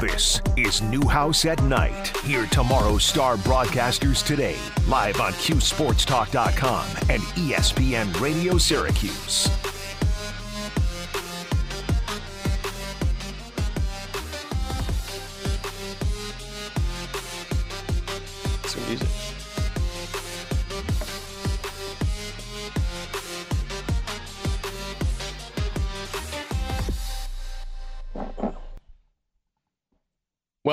This is Newhouse at Night. Hear tomorrow's star broadcasters today, live on QSportsTalk.com and ESPN Radio Syracuse.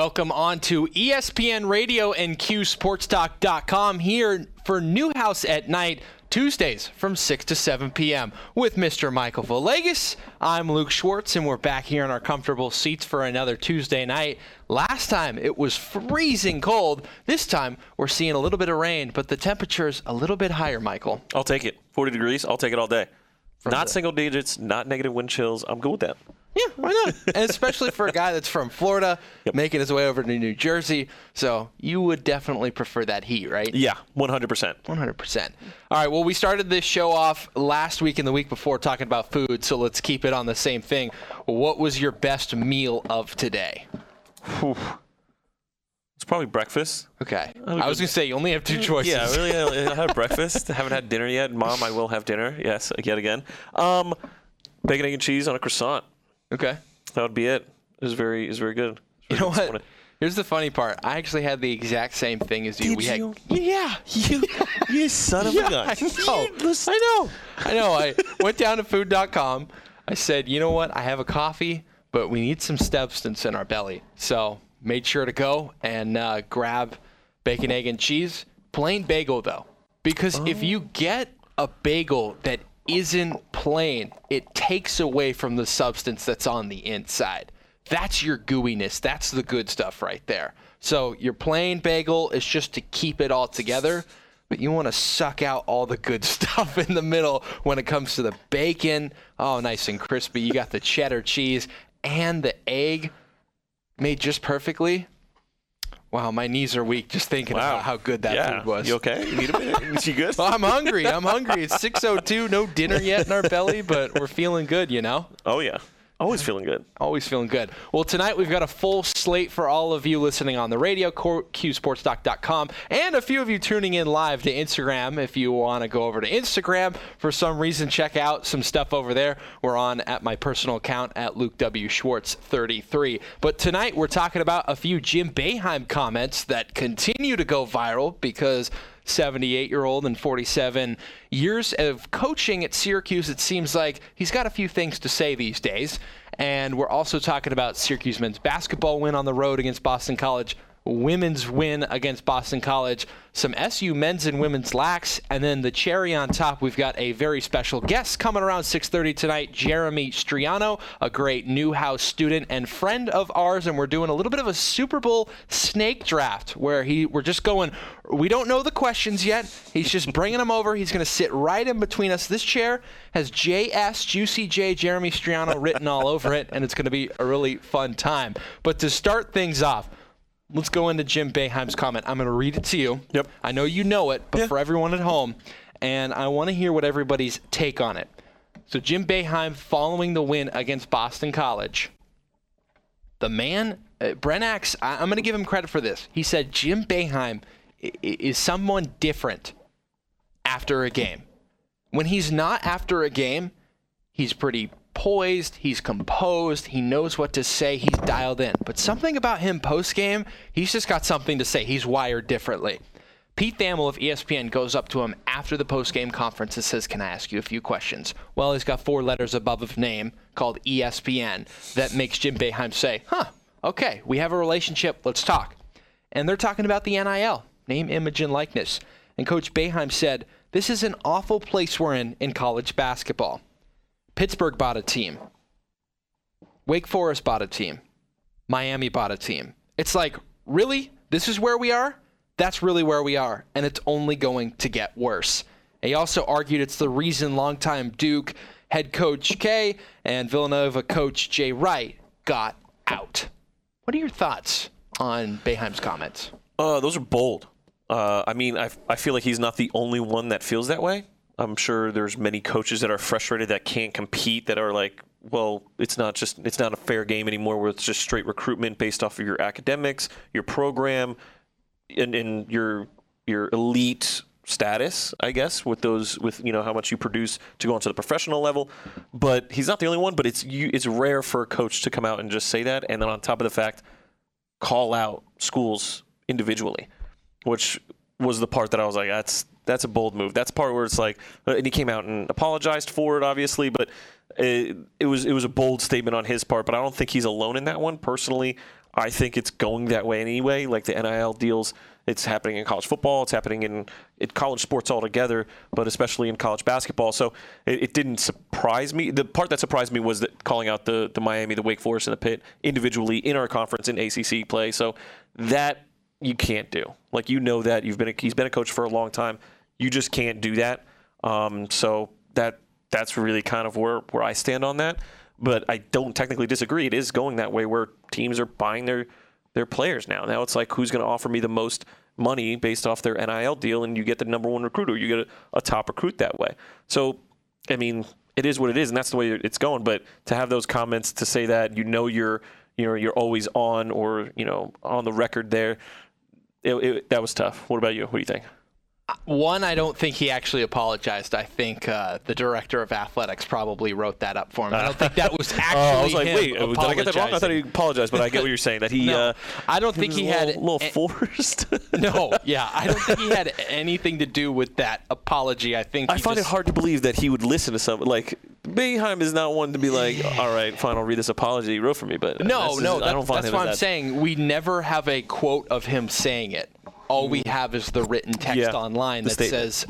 Welcome on to E ESPN Radio and QSportsTalk.com here for Newhouse at Night, Tuesdays from 6 to 7 p.m. with Mr. Michael Villegas. I'm Luke Schwartz, and we're back here in our comfortable seats for another Tuesday night. Last time it was freezing cold. This time we're seeing a little bit of rain, but the temperature's a little bit higher, Michael. I'll take it. 40 degrees. I'll take it all day. not the- single digits, not negative wind chills. I'm good with that. Yeah, why not? and especially for a guy that's from Florida, making his way over to New Jersey. So you would definitely prefer that heat, right? Yeah, 100%. 100%. All right, well, we started this show off last week and the week before talking about food, so let's keep it on the same thing. What was your best meal of today? It's probably breakfast. Okay. I was going to say, you only have two choices. Yeah, really. I I had breakfast. haven't had dinner yet. Mom, I will have dinner. Yes, yet again. Um, bacon, egg, and cheese on a croissant. Okay. That would be it. It was very, it was very good. You was know very good this what? Here's the funny part. I actually had the exact same thing as you. Did we had, you? Yeah. You, you son of Yeah, a gun. I know. I know. I know. I went down to food.com. I said, you know what? I have a coffee, but we need some substance in our belly. So made sure to go and uh, grab bacon, egg, and cheese. Plain bagel, though. Because if you get a bagel that isn't plain, it takes away from the substance that's on the inside. That's your gooiness. That's the good stuff right there. So your plain bagel is just to keep it all together, but you want to suck out all the good stuff in the middle when it comes to the bacon. Oh, nice and crispy. You got the cheddar cheese and the egg made just perfectly. Wow, my knees are weak just thinking Wow. about how good that yeah. food was. You okay? You need a minute? Is you good? Well, I'm hungry. I'm hungry. It's 6:02. No dinner yet in our belly, but we're feeling good. You know, Oh yeah. Always feeling good. always feeling good. Well, tonight we've got a full slate for all of you listening on the radio, QSportsTalk.com, and a few of you tuning in live to Instagram. If you want to go over to Instagram for some reason, check out some stuff over there. We're on at my personal account at Luke W Schwartz 33. But tonight we're talking about a few Jim Boeheim comments that continue to go viral because 78 year old and 47 years of coaching at Syracuse, it seems like he's got a few things to say these days. And we're also talking about Syracuse men's basketball win on the road against Boston College, women's win against Boston College, some SU men's and women's lax, and then the cherry on top, we've got a very special guest coming around 6:30 tonight, Jeremy Striano, a great Newhouse student and friend of ours, and we're doing a little bit of a Super Bowl snake draft where he we're just going. We don't know the questions yet. He's just bringing them over. He's going to sit right in between us. This chair has JS Juicy J Jeremy Striano written all over it, and it's going to be a really fun time. But to start things off. Let's go into Jim Boeheim's comment. I'm going to read it to you. Yep. I know you know it, but Yeah. for everyone at home, and I want to hear what everybody's take on it. So Jim Boeheim, following the win against Boston College, the man, uh, Brent Axe, I, I'm going to give him credit for this. He said Jim Boeheim i- i- is someone different after a game. When he's not after a game, he's pretty poised, he's composed, he knows what to say, he's dialed in. But something about him post game, he's just got something to say. He's wired differently. Pete Thamel of ESPN goes up to him after the post game conference and says, Can I ask you a few questions? Well, he's got four letters above his name called ESPN that makes Jim Boeheim say, Huh, okay, we have a relationship, let's talk. And they're talking about the NIL, name, image, and likeness. And Coach Boeheim said, This is an awful place we're in in college basketball. Pittsburgh bought a team. Wake Forest bought a team. Miami bought a team. It's like, really? This is where we are? That's really where we are. And it's only going to get worse. He also argued it's the reason longtime Duke head coach K and Villanova coach Jay Wright got out. What are your thoughts on Boeheim's comments? Uh, those are bold. Uh, I mean, I, I feel like he's not the only one that feels that way. I'm sure there's many coaches that are frustrated that can't compete, that are like, well, it's not just it's not a fair game anymore where it's just straight recruitment based off of your academics, your program, and, and your your elite status, I guess, with those with you know how much you produce to go onto the professional level. But he's not the only one. But it's you, it's rare for a coach to come out and just say that, and then on top of the fact, call out schools individually, which was the part that I was like, that's that's a bold move. That's part where it's like, uh, and he came out and apologized for it, obviously, but it, it was it was a bold statement on his part. But I don't think he's alone in that one. Personally, I think it's going that way anyway. Like the NIL deals, it's happening in college football, it's happening in, in college sports altogether, but especially in college basketball. So it, it, didn't surprise me. The part that surprised me was that calling out the the Miami, the Wake Forest, and the Pitt individually in our conference in ACC play. So that you can't do. Like you know that you've been a, he's been a coach for a long time. You just can't do that. Um, so that that's really kind of where where I stand on that. But I don't technically disagree. It is going that way where teams are buying their their players now. Now it's like who's going to offer me the most money based off their NIL deal, and you get the number one recruiter. You get a, a top recruit that way. So, I mean, it is what it is, and that's the way it's going. But to have those comments to say that you know you're you know you're always on or you know on the record there it, it, that was tough. What about you? What do you think? One, I don't think he actually apologized. I think uh, the director of athletics probably wrote that up for him. I don't think that was actually. oh, I was like, wait, did I get that wrong? I thought he apologized, but I get what you're saying. That he. no, uh, I don't think he, had a little, little forced. no, yeah, I don't think he had anything to do with that apology. I think. I find just, it hard to believe that he would listen to something like Boeheim is not one to be like, all right, fine, I'll read this apology he wrote for me. But no, no, that, I don't find that's what I'm that. saying. We never have a quote of him saying it all we have is the written text Yeah, online that statement. says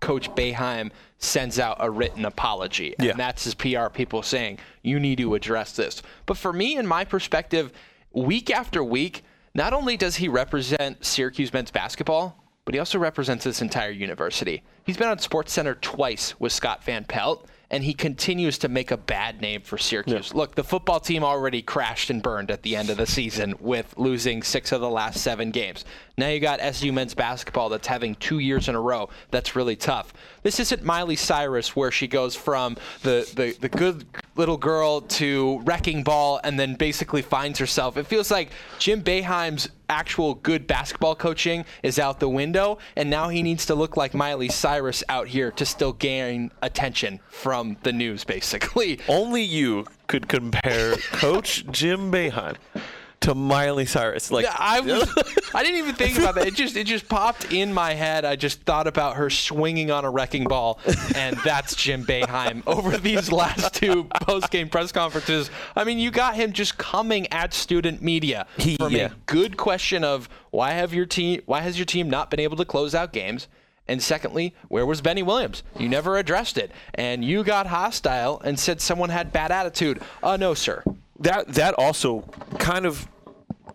Coach Boeheim sends out a written apology. And Yeah. that's his PR people saying, you need to address this. But for me, in my perspective, week after week, not only does he represent Syracuse men's basketball, but he also represents this entire university. He's been on SportsCenter twice with Scott Van Pelt, and he continues to make a bad name for Syracuse. Look, the football team already crashed and burned at the end of the season with losing six of the last seven games. Now you got SU men's basketball that's having two years in a row. That's really tough. This isn't Miley Cyrus where she goes from the, the, the good little girl to wrecking ball and then basically finds herself. It feels like Jim Boeheim's actual good basketball coaching is out the window, and now he needs to look like Miley Cyrus out here to still gain attention from the news, basically. Only you could compare Coach Jim Boeheim to Miley Cyrus. Like I was, I didn't even think about that. It just it just popped in my head. I just thought about her swinging on a wrecking ball, and that's Jim Boeheim over these last two post game press conferences. I mean, you got him just coming at student media He- from yeah. a good question of why have your team why has your team not been able to close out games. And secondly, where was Benny Williams? You never addressed it. And you got hostile and said someone had bad attitude. Uh, no, sir. That that also kind of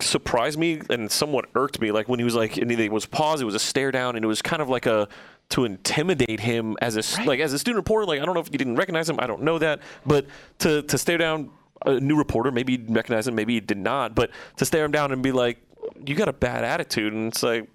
surprised me and somewhat irked me. Like when he was like, and it was pause, it was a stare down, and it was kind of like a to intimidate him as a s like as a student reporter. Like I don't know if you didn't recognize him, I don't know that, but to to stare down a new reporter, maybe he recognized him, maybe he did not, but to stare him down and be like, you got a bad attitude, and it's like.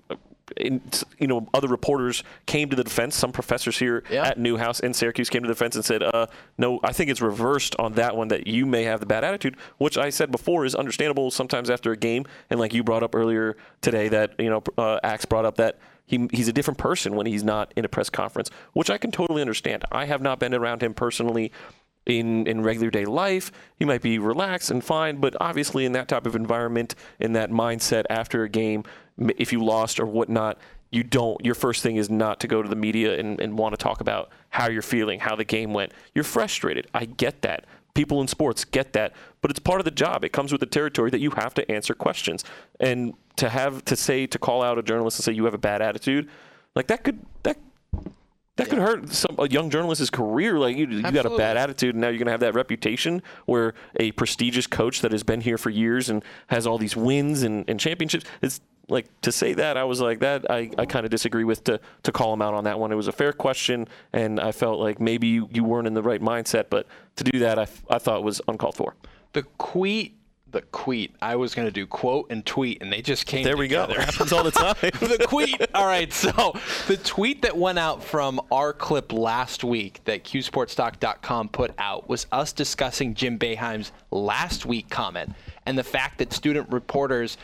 In, you know, other reporters came to the defense. Some professors here Yeah. at Newhouse in Syracuse came to the defense and said, uh, "No, I think it's reversed on that one. That you may have the bad attitude, which I said before is understandable sometimes after a game. And like you brought up earlier today, that you know, uh, Axe brought up that he he's a different person when he's not in a press conference, which I can totally understand. I have not been around him personally." In, in regular day life, you might be relaxed and fine, but obviously in that type of environment, in that mindset after a game, if you lost or whatnot, you don't your first thing is not to go to the media and, and want to talk about how you're feeling how the game went. You're frustrated. I get that. People in sports get that but it's part of the job. It comes with the territory that you have to answer questions. And to have to say to call out a journalist and say you have a bad attitude like that could that that could hurt some a young journalist's career. Like you, you got a bad attitude, and now you're going to have that reputation where a prestigious coach that has been here for years and has all these wins and, and championships. It's like to say that I was like that. I, I kind of disagree with to to call him out on that one. It was a fair question, and I felt like maybe you, you weren't in the right mindset. But to do that, I, I thought was uncalled for. the tweet the tweet. I was going to do quote and tweet, and they just came There we go. It happens all the time. the tweet. All right, so the tweet that went out from our clip last week that QSportsTalk.com put out was us discussing Jim Boeheim's last week comment and the fact that student reporters.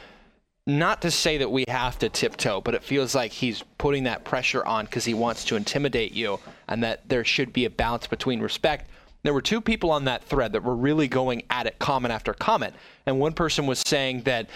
Not to say that we have to tiptoe, but it feels like he's putting that pressure on because he wants to intimidate you, and that there should be a balance between respect there were two people on that thread that were really going at it comment after comment. And one person was saying that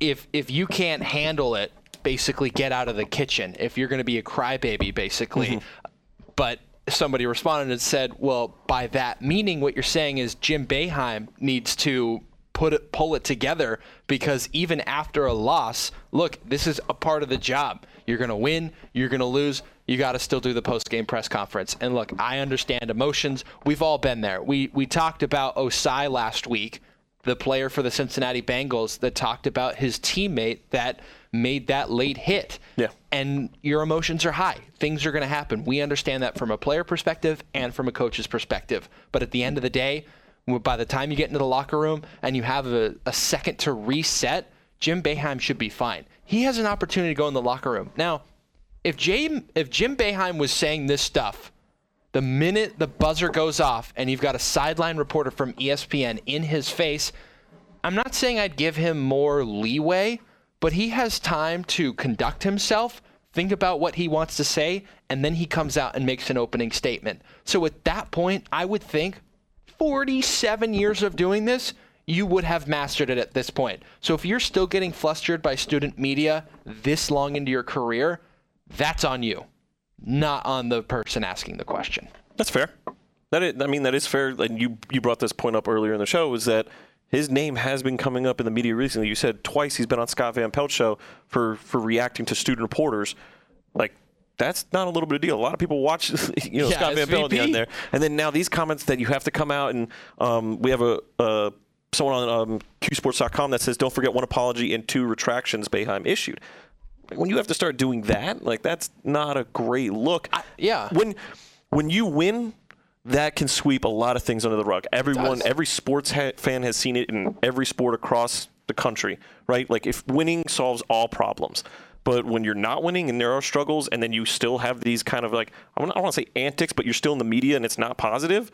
if if you can't handle it, basically get out of the kitchen. If you're going to be a crybaby, basically. Mm-hmm. But somebody responded and said, "Well, by that meaning, what you're saying is Jim Boeheim needs to put it, pull it together because even after a loss, look, this is a part of the job. You're going to win, you're going to lose you got to still do the post game press conference. And look, I understand emotions. We've all been there. We we talked about Ossai last week, the player for the Cincinnati Bengals that talked about his teammate that made that late hit. Yeah. And your emotions are high. Things are going to happen. We understand that from a player perspective and from a coach's perspective. But at the end of the day, by the time you get into the locker room and you have a, a second to reset, Jim Boeheim should be fine. He has an opportunity to go in the locker room. Now, if Jim if Jim Boeheim was saying this stuff, the minute the buzzer goes off and you've got a sideline reporter from ESPN in his face, I'm not saying I'd give him more leeway, but he has time to conduct himself, think about what he wants to say, and then he comes out and makes an opening statement. So at that point, I would think 47 years of doing this, you would have mastered it at this point. So if you're still getting flustered by student media this long into your career, that's on you, not on the person asking the question. That's fair. That is, I mean, that is fair. And you you brought this point up earlier in the show is that his name has been coming up in the media recently. You said twice he's been on Scott Van Pelt show for for reacting to student reporters. Like that's not a little bit of deal. A lot of people watch, you know, yeah, Scott Van Pelt on there, and then now these comments that you have to come out and um, we have a. a someone on um, QSports.com that says, "Don't forget one apology and two retractions Boeheim issued." When you have to start doing that, like that's not a great look. I, yeah. When when you win, that can sweep a lot of things under the rug. Everyone, every sports ha- fan has seen it in every sport across the country, right? Like if winning solves all problems. But when you're not winning and there are struggles, and then you still have these kind of like I don't want to say antics, but you're still in the media and it's not positive,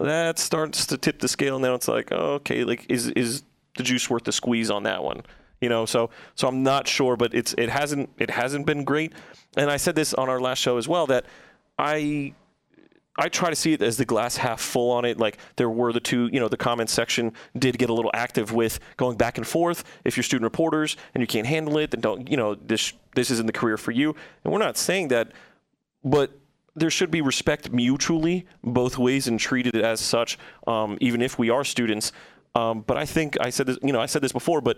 that starts to tip the scale. And now it's like, oh, okay, like is is the juice worth the squeeze on that one? You know, so so I'm not sure, but it's it hasn't it hasn't been great. And I said this on our last show as well that I I try to see it as the glass half full on it. Like there were the two, you know, the comments section did get a little active with going back and forth. If you're student reporters and you can't handle it, then don't, you know, this this isn't the career for you. And we're not saying that, but there should be respect mutually both ways and treated as such, um, even if we are students. Um, but I think I said this, you know, I said this before, but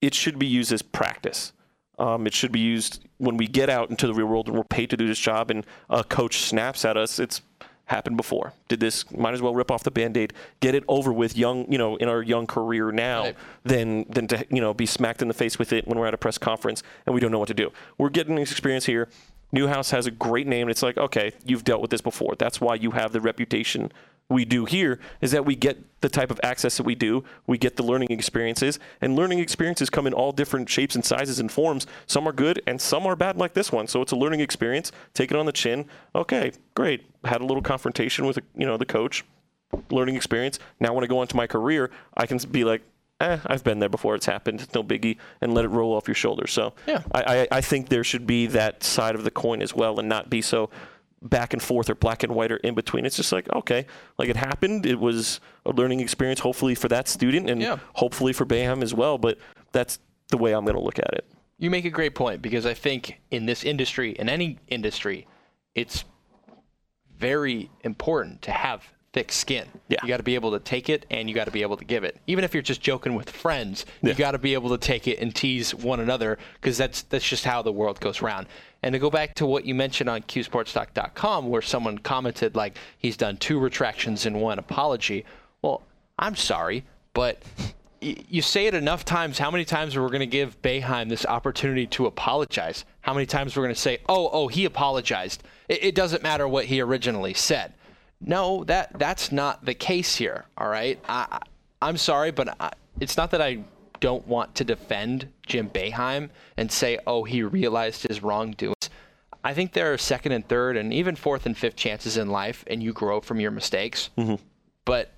it should be used as practice. Um, it should be used when we get out into the real world and we're paid to do this job and a coach snaps at us. It's happened before. Did this? Might as well rip off the band-aid, get it over with young, you know, in our young career now, right. than than to you know be smacked in the face with it when we're at a press conference and we don't know what to do. We're getting this experience here. Newhouse has a great name. It's like, okay, you've dealt with this before. That's why you have the reputation we do here is that we get the type of access that we do. We get the learning experiences, and learning experiences come in all different shapes and sizes and forms. Some are good, and some are bad, like this one. So it's a learning experience. Take it on the chin. Okay, great. Had a little confrontation with you know the coach. Learning experience. Now when I go into my career, I can be like, eh, I've been there before. It's happened. It's no biggie, and let it roll off your shoulders. So yeah, I, I, I think there should be that side of the coin as well, and not be so back and forth or black and white or in between. It's just like, okay, like it happened. It was a learning experience, hopefully for that student and yeah. hopefully for Boeheim as well. But that's the way I'm going to look at it. You make a great point because I think in this industry, in any industry, it's very important to have thick skin. Yeah. You got to be able to take it and you got to be able to give it. Even if you're just joking with friends, yeah. you got to be able to take it and tease one another because that's that's just how the world goes around. And to go back to what you mentioned on QSportsTalk.com, where someone commented like he's done two retractions and one apology. Well, I'm sorry, but you say it enough times. How many times are we going to give Boeheim this opportunity to apologize? How many times we're going to say, "Oh, oh, he apologized." It, it doesn't matter what he originally said. No, that that's not the case here. All right, I, I'm sorry, but I, it's not that I don't want to defend Jim Boeheim and say, oh, he realized his wrongdoings. I think there are second and third and even fourth and fifth chances in life, and you grow from your mistakes. Mm-hmm. But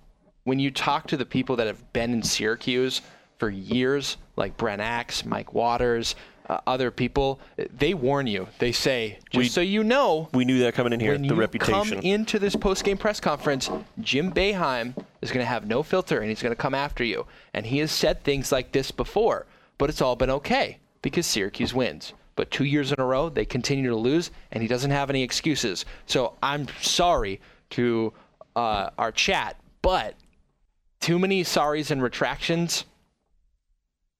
when you talk to the people that have been in Syracuse for years, like Brent Axe, Mike Waters, uh, other people, they warn you. They say, just We- so you know, We knew that coming in here. when the you reputation. come into this post-game press conference, Jim Boeheim is going to have no filter and he's going to come after you. And he has said things like this before, but it's all been okay because Syracuse wins. But two years in a row, they continue to lose, and he doesn't have any excuses. So I'm sorry to uh, our chat, but too many sorries and retractions,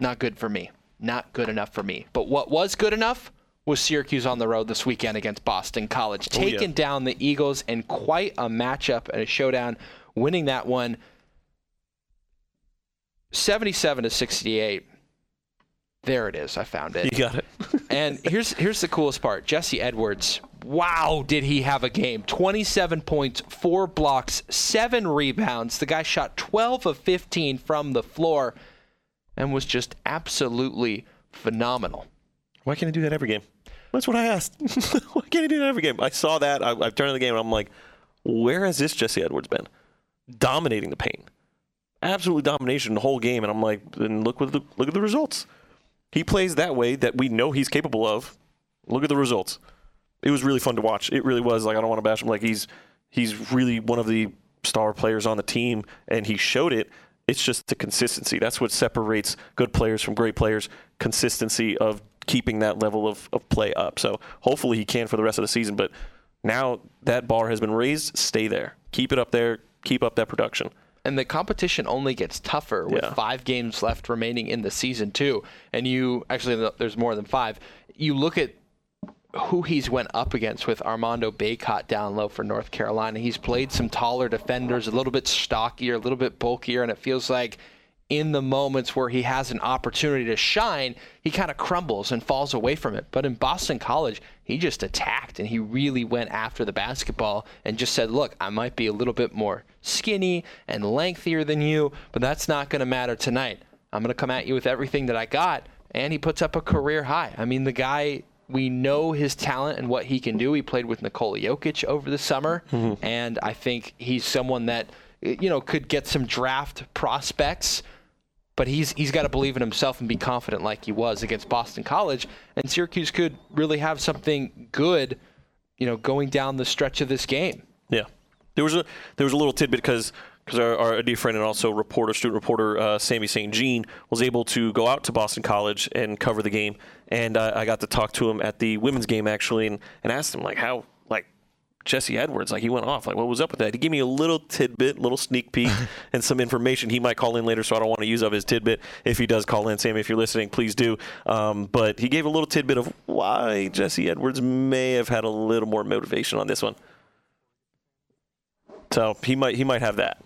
not good for me. Not good enough for me. But what was good enough was Syracuse on the road this weekend against Boston College, Oh, yeah. taking down the Eagles in quite a matchup and a showdown, winning that one 77 to 68. There it is. I found it. you got it. And here's here's the coolest part. Jesse Edwards. Wow, did he have a game? 27 points, 4 blocks, 7 rebounds. The guy shot 12 of 15 from the floor and was just absolutely phenomenal. Why can't I do that every game? That's what I asked. Why can't I do that every game? I saw that. I, I've turned to the game and I'm like, where has this Jesse Edwards been? Dominating the paint. Absolute domination the whole game. And I'm like, then look what the, look at the results. He plays that way that we know he's capable of. Look at the results. It was really fun to watch. It really was. Like I don't want to bash him. Like he's he's really one of the star players on the team, and he showed it. It's just the consistency. That's what separates good players from great players. Consistency of keeping that level of, of play up. So hopefully he can for the rest of the season. But now that bar has been raised, stay there. Keep it up there. Keep up that production. And the competition only gets tougher with Yeah. five games left remaining in the season, too. And you actually, there's more than five. You look at who he's went up against with Armando Bacot down low for North Carolina. He's played some taller defenders, a little bit stockier, a little bit bulkier, and it feels like in the moments where he has an opportunity to shine, he kind of crumbles and falls away from it. But in Boston College, he just attacked and he really went after the basketball and just said, Look, I might be a little bit more skinny and lengthier than you, but that's not going to matter tonight. I'm going to come at you with everything that I got. And he puts up a career high. I mean, the guy, we know his talent and what he can do. He played with Nikola Jokic over the summer. And I think he's someone that, you know, could get some draft prospects but he's he's got to believe in himself and be confident like he was against Boston College and Syracuse could really have something good you know going down the stretch of this game Yeah, there was a there was a little tidbit because because our, our dear friend and also reporter, student reporter uh, Sammy St. Jean was able to go out to Boston College and cover the game, and uh, I got to talk to him at the women's game actually, and, and asked him like how like Jesse Edwards like he went off like what was up with that? He gave me a little tidbit, little sneak peek, and some information. He might call in later, so I don't want to use up his tidbit. If he does call in, Sammy, if you're listening, please do. Um, but he gave a little tidbit of why Jesse Edwards may have had a little more motivation on this one. So he might he might have that.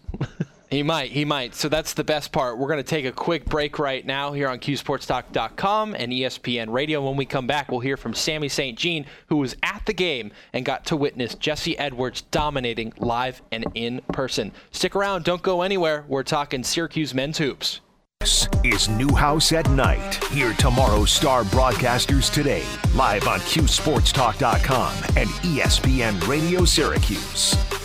He might he might. So that's the best part. We're going to take a quick break right now here on qsportstalk.com and espn radio. When we come back we'll hear from sammy st jean who was at the game and got to witness jesse edwards dominating live and in person. Stick around. Don't go anywhere. We're talking syracuse men's hoops. This is Newhouse at Night. Hear tomorrow's star broadcasters today, live on QSportsTalk.com and ESPN Radio Syracuse.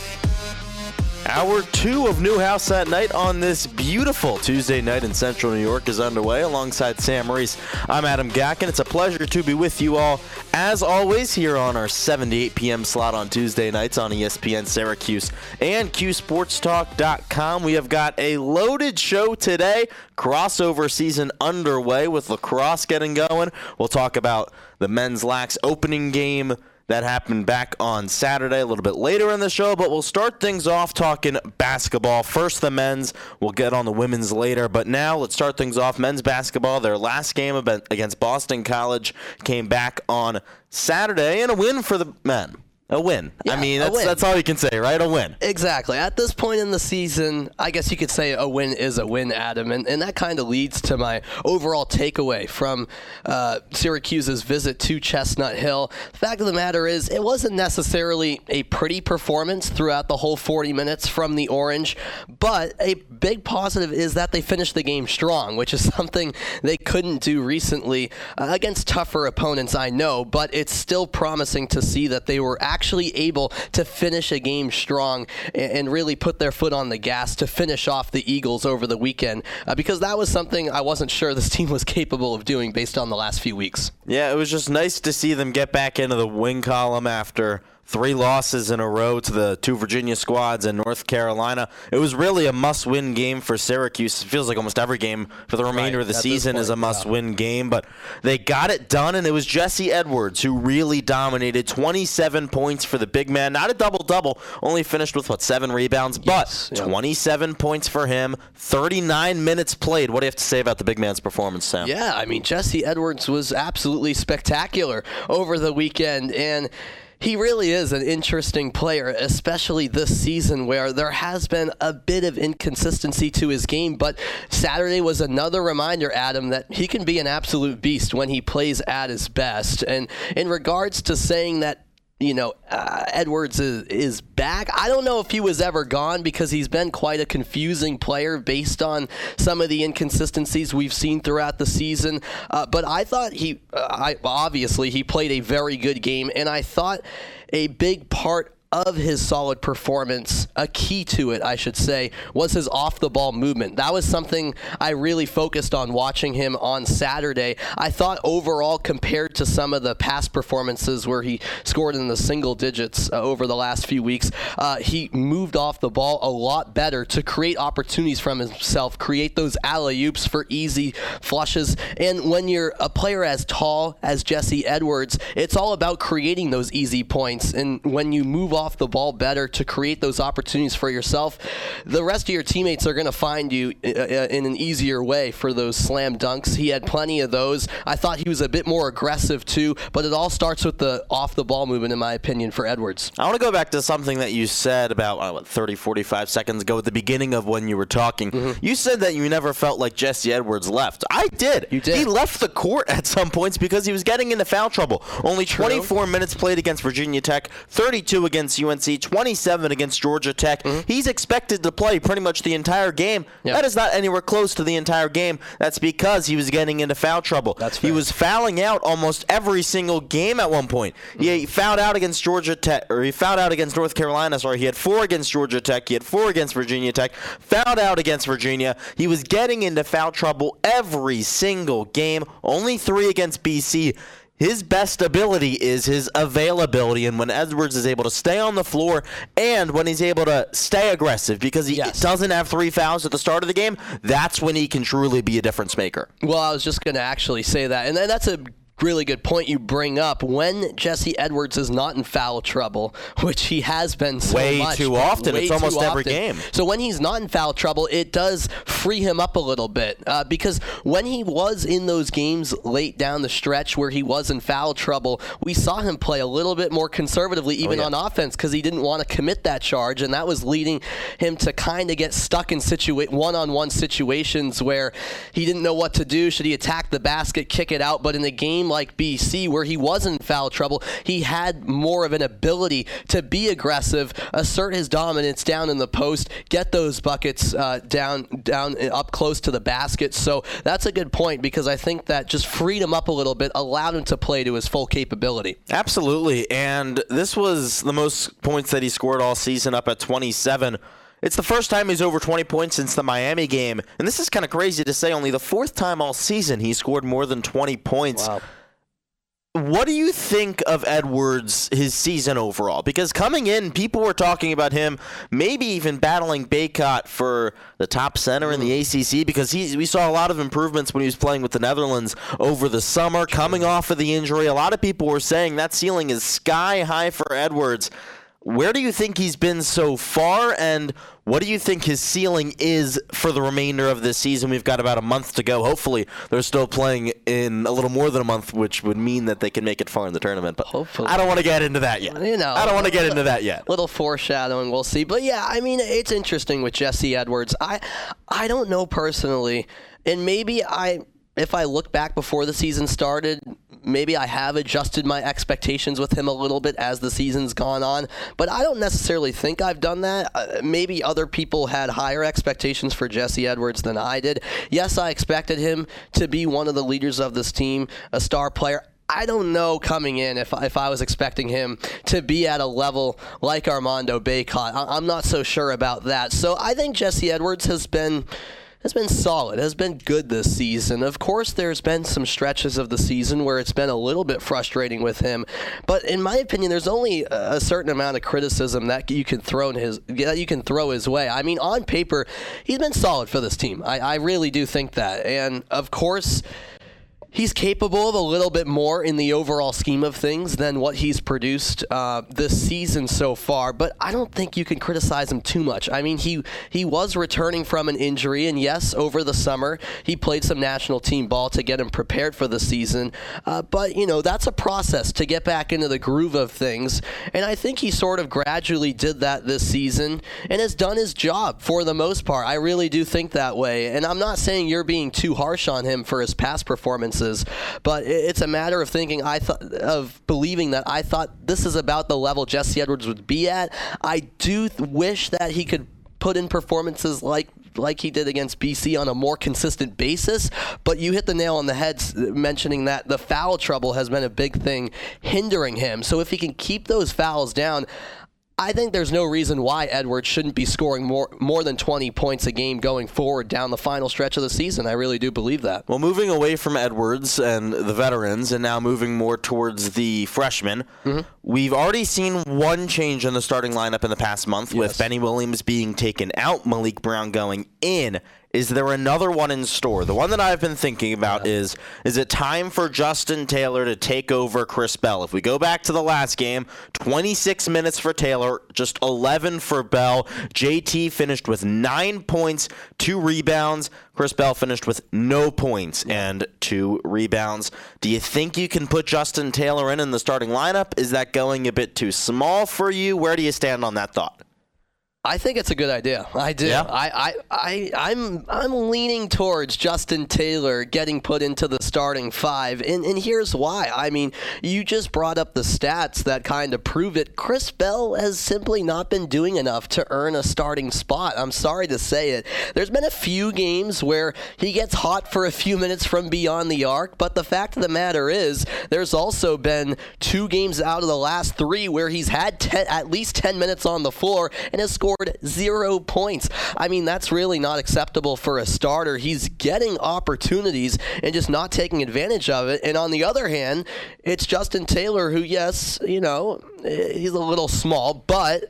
Hour two of Newhouse at Night on this beautiful Tuesday night in central New York is underway alongside Sam Reese. I'm Adam Gacken. It's a pleasure to be with you all, as always, here on our 7 to 8 p.m. slot on Tuesday nights on ESPN Syracuse and QSportsTalk.com. We have got a loaded show today. Crossover season underway with lacrosse getting going. We'll talk about the men's lax opening game that happened back on Saturday, a little bit later in the show, but we'll start things off talking basketball. First, the men's. We'll get on the women's later, but now let's start things off. Men's basketball, their last game against Boston College came back on Saturday, and a win for the men. A win. I mean, that's that's all you can say, right? A win. Exactly. At this point in the season, I guess you could say a win is a win, Adam. And, and that kind of leads to my overall takeaway from uh, Syracuse's visit to Chestnut Hill. The fact of the matter is, it wasn't necessarily a pretty performance throughout the whole 40 minutes from the Orange, but a big positive is that they finished the game strong, which is something they couldn't do recently uh, against tougher opponents, I know, but it's still promising to see that they were actually able to finish a game strong and, and really put their foot on the gas to finish off the Eagles over the weekend uh, because that was something I wasn't sure this team was capable of doing based on the last few weeks. Yeah, it was just nice to see them get back into the win column after three losses in a row to the two Virginia squads in North Carolina. It was really a must-win game for Syracuse. It feels like almost every game for the remainder Right, of the at season is a must-win game, but they got it done, and it was Jesse Edwards who really dominated. 27 points for the big man, not a double-double, only finished with what seven rebounds, Yes, but yeah. 27 points for him. 39 minutes played. What do you have to say about the big man's performance, Sam? Yeah, I mean, Jesse Edwards was absolutely spectacular over the weekend, and he really is an interesting player, especially this season where there has been a bit of inconsistency to his game. But Saturday was another reminder, Adam, that he can be an absolute beast when he plays at his best. And in regards to saying that you know, uh, Edwards is, is back. I don't know if he was ever gone because he's been quite a confusing player based on some of the inconsistencies we've seen throughout the season. Uh, but I thought he, uh, I obviously he played a very good game, and I thought a big part of his solid performance, a key to it, I should say, was his off the ball movement. That was something I really focused on watching him on Saturday. I thought overall, compared to some of the past performances where he scored in the single digits uh, over the last few weeks, uh, he moved off the ball a lot better to create opportunities from himself, create those alley oops for easy flushes. And when you're a player as tall as Jesse Edwards, it's all about creating those easy points. And when you move off the ball better to create those opportunities for yourself, the rest of your teammates are going to find you uh, uh, in an easier way for those slam dunks. He had plenty of those. I thought he was a bit more aggressive too, but it all starts with the off the ball movement, in my opinion, for Edwards. I want to go back to something that you said about uh, what, 30, 45 seconds ago at the beginning of when you were talking. Mm-hmm. You said that you never felt like Jesse Edwards left. I did. You did. He left the court at some points because he was getting into foul trouble. Only 24 minutes played against Virginia Tech, 32 against UNC, 27 against Georgia Tech. He's expected to play pretty much the entire game. Mm-hmm. That is not anywhere close to the entire game. That's because he was getting into foul trouble. That's he was fouling out almost every single game at one point. Yeah, he fouled out against Georgia Tech, or he fouled out against North Carolina. Sorry, he had four against Georgia Tech. He had four against Virginia Tech. Fouled out against Virginia. He was getting into foul trouble every single game. Only three against BC. His best ability is his availability, and when Edwards is able to stay on the floor, and when he's able to stay aggressive, because he Yes. doesn't have three fouls at the start of the game, that's when he can truly be a difference maker. Well, I was just going to actually say that, and that's a really good point you bring up. When Jesse Edwards is not in foul trouble, which he has been so Way much, too often. way It's almost every often. game. So when he's not in foul trouble, it does free him up a little bit uh, because when he was in those games late down the stretch where he was in foul trouble, we saw him play a little bit more conservatively, even yeah. on offense, because he didn't want to commit that charge, and that was leading him to kind of get stuck in situa- one-on-one situations where he didn't know what to do. Should he attack the basket, kick it out? But in a game like BC, where he was in foul trouble, he had more of an ability to be aggressive, assert his dominance down in the post, get those buckets uh, down, down uh, up close to the basket. So that's a good point because I think that just freed him up a little bit, allowed him to play to his full capability. Absolutely. And this was the most points that he scored all season, up at 27. It's the first time he's over 20 points since the Miami game. And this is kind of crazy to say, only the fourth time all season he scored more than 20 points. What do you think of Edwards, his season overall? Because coming in, people were talking about him maybe even battling Bacot for the top center in the mm. ACC because he, we saw a lot of improvements when he was playing with the Netherlands over the summer, coming off of the injury. A lot of people were saying that ceiling is sky high for Edwards. Where do you think he's been so far, and what do you think his ceiling is for the remainder of this season? We've got about a month to go. Hopefully, they're still playing in a little more than a month, which would mean that they can make it far in the tournament. But Hopefully. I don't want to get into that yet. You know, I don't want to get into that yet. little foreshadowing we'll see but yeah i mean it's interesting with jesse edwards i i don't know personally and maybe i if i look back before the season started maybe i have adjusted my expectations with him a little bit as the season's gone on but i don't necessarily think i've done that uh, maybe other people had higher expectations for jesse edwards than i did yes i expected him to be one of the leaders of this team a star player I don't know coming in if, if I was expecting him to be at a level like Armando Bacot. I, I'm not so sure about that. So I think Jesse Edwards has been has been solid, has been good this season. Of course, there's been some stretches of the season where it's been a little bit frustrating with him, but in my opinion, there's only a certain amount of criticism that you can throw in his that you can throw his way. I mean, on paper, he's been solid for this team. I, I really do think that, and of course. He's capable of a little bit more in the overall scheme of things than what he's produced uh, this season so far, but I don't think you can criticize him too much. I mean, he he was returning from an injury, and yes, over the summer he played some national team ball to get him prepared for the season. Uh, but you know, that's a process to get back into the groove of things, and I think he sort of gradually did that this season and has done his job for the most part. I really do think that way, and I'm not saying you're being too harsh on him for his past performances but it's a matter of thinking. I thought of believing that I thought this is about the level Jesse Edwards would be at. I do th- wish that he could put in performances like like he did against BC on a more consistent basis. But you hit the nail on the head mentioning that the foul trouble has been a big thing hindering him. So if he can keep those fouls down, I think there's no reason why Edwards shouldn't be scoring more more than 20 points a game going forward down the final stretch of the season. I really do believe that. Well, moving away from Edwards and the veterans, and now moving more towards the freshmen, Mm-hmm. we've already seen one change in the starting lineup in the past month with Benny Williams being taken out, Maliq Brown going in. Is there another one in store? The one that I've been thinking about is is it time for Justin Taylor to take over Chris Bell? If we go back to the last game, 26 minutes for Taylor, just 11 for Bell. JT finished with 9 points, 2 rebounds. Chris Bell finished with no points and 2 rebounds. Do you think you can put Justin Taylor in in the starting lineup? Is that going a bit too small for you? Where do you stand on that thought? I think it's a good idea. I do. Yeah? I, I, I, I'm, I'm leaning towards Justin Taylor getting put into the starting five, and, and here's why. I mean, you just brought up the stats that kind of prove it. Chris Bell has simply not been doing enough to earn a starting spot. I'm sorry to say it. There's been a few games where he gets hot for a few minutes from beyond the arc, but the fact of the matter is, there's also been two games out of the last three where he's had ten, at least 10 minutes on the floor and has scored zero points. I mean, that's really not acceptable for a starter. He's getting opportunities and just not taking advantage of it. And on the other hand, it's Justin Taylor, who, yes, you know, eh, he's a little small, but.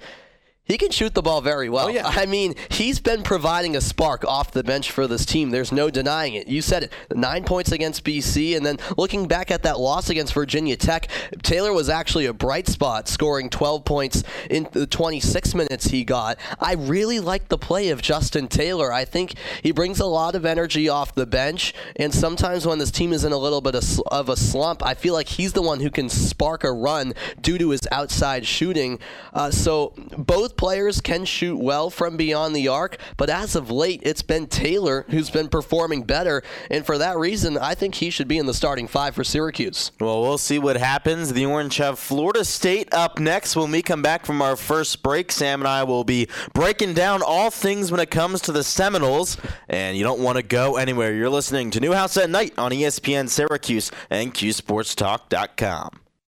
He can shoot the ball very well. yeah. I mean, he's been providing a spark off the bench for this team. There's no denying it. You said it. Nine points against BC, and then looking back at that loss against Virginia Tech, Taylor was actually a bright spot, scoring 12 points in the 26 minutes he got. I really like the play of Justin Taylor. I think he brings a lot of energy off the bench, and sometimes when this team is in a little bit of, of a slump, I feel like he's the one who can spark a run due to his outside shooting. Uh, so both players can shoot well from beyond the arc, but as of late, it's been Taylor who's been performing better, and for that reason, I think he should be in the starting five for Syracuse. Well, we'll see what happens. The Orange have Florida State up next. When we come back from our first break, Sam and I will be breaking down all things when it comes to the Seminoles, and you don't want to go anywhere. You're listening to Newhouse at Night on ESPN Syracuse and QSportsTalk.com.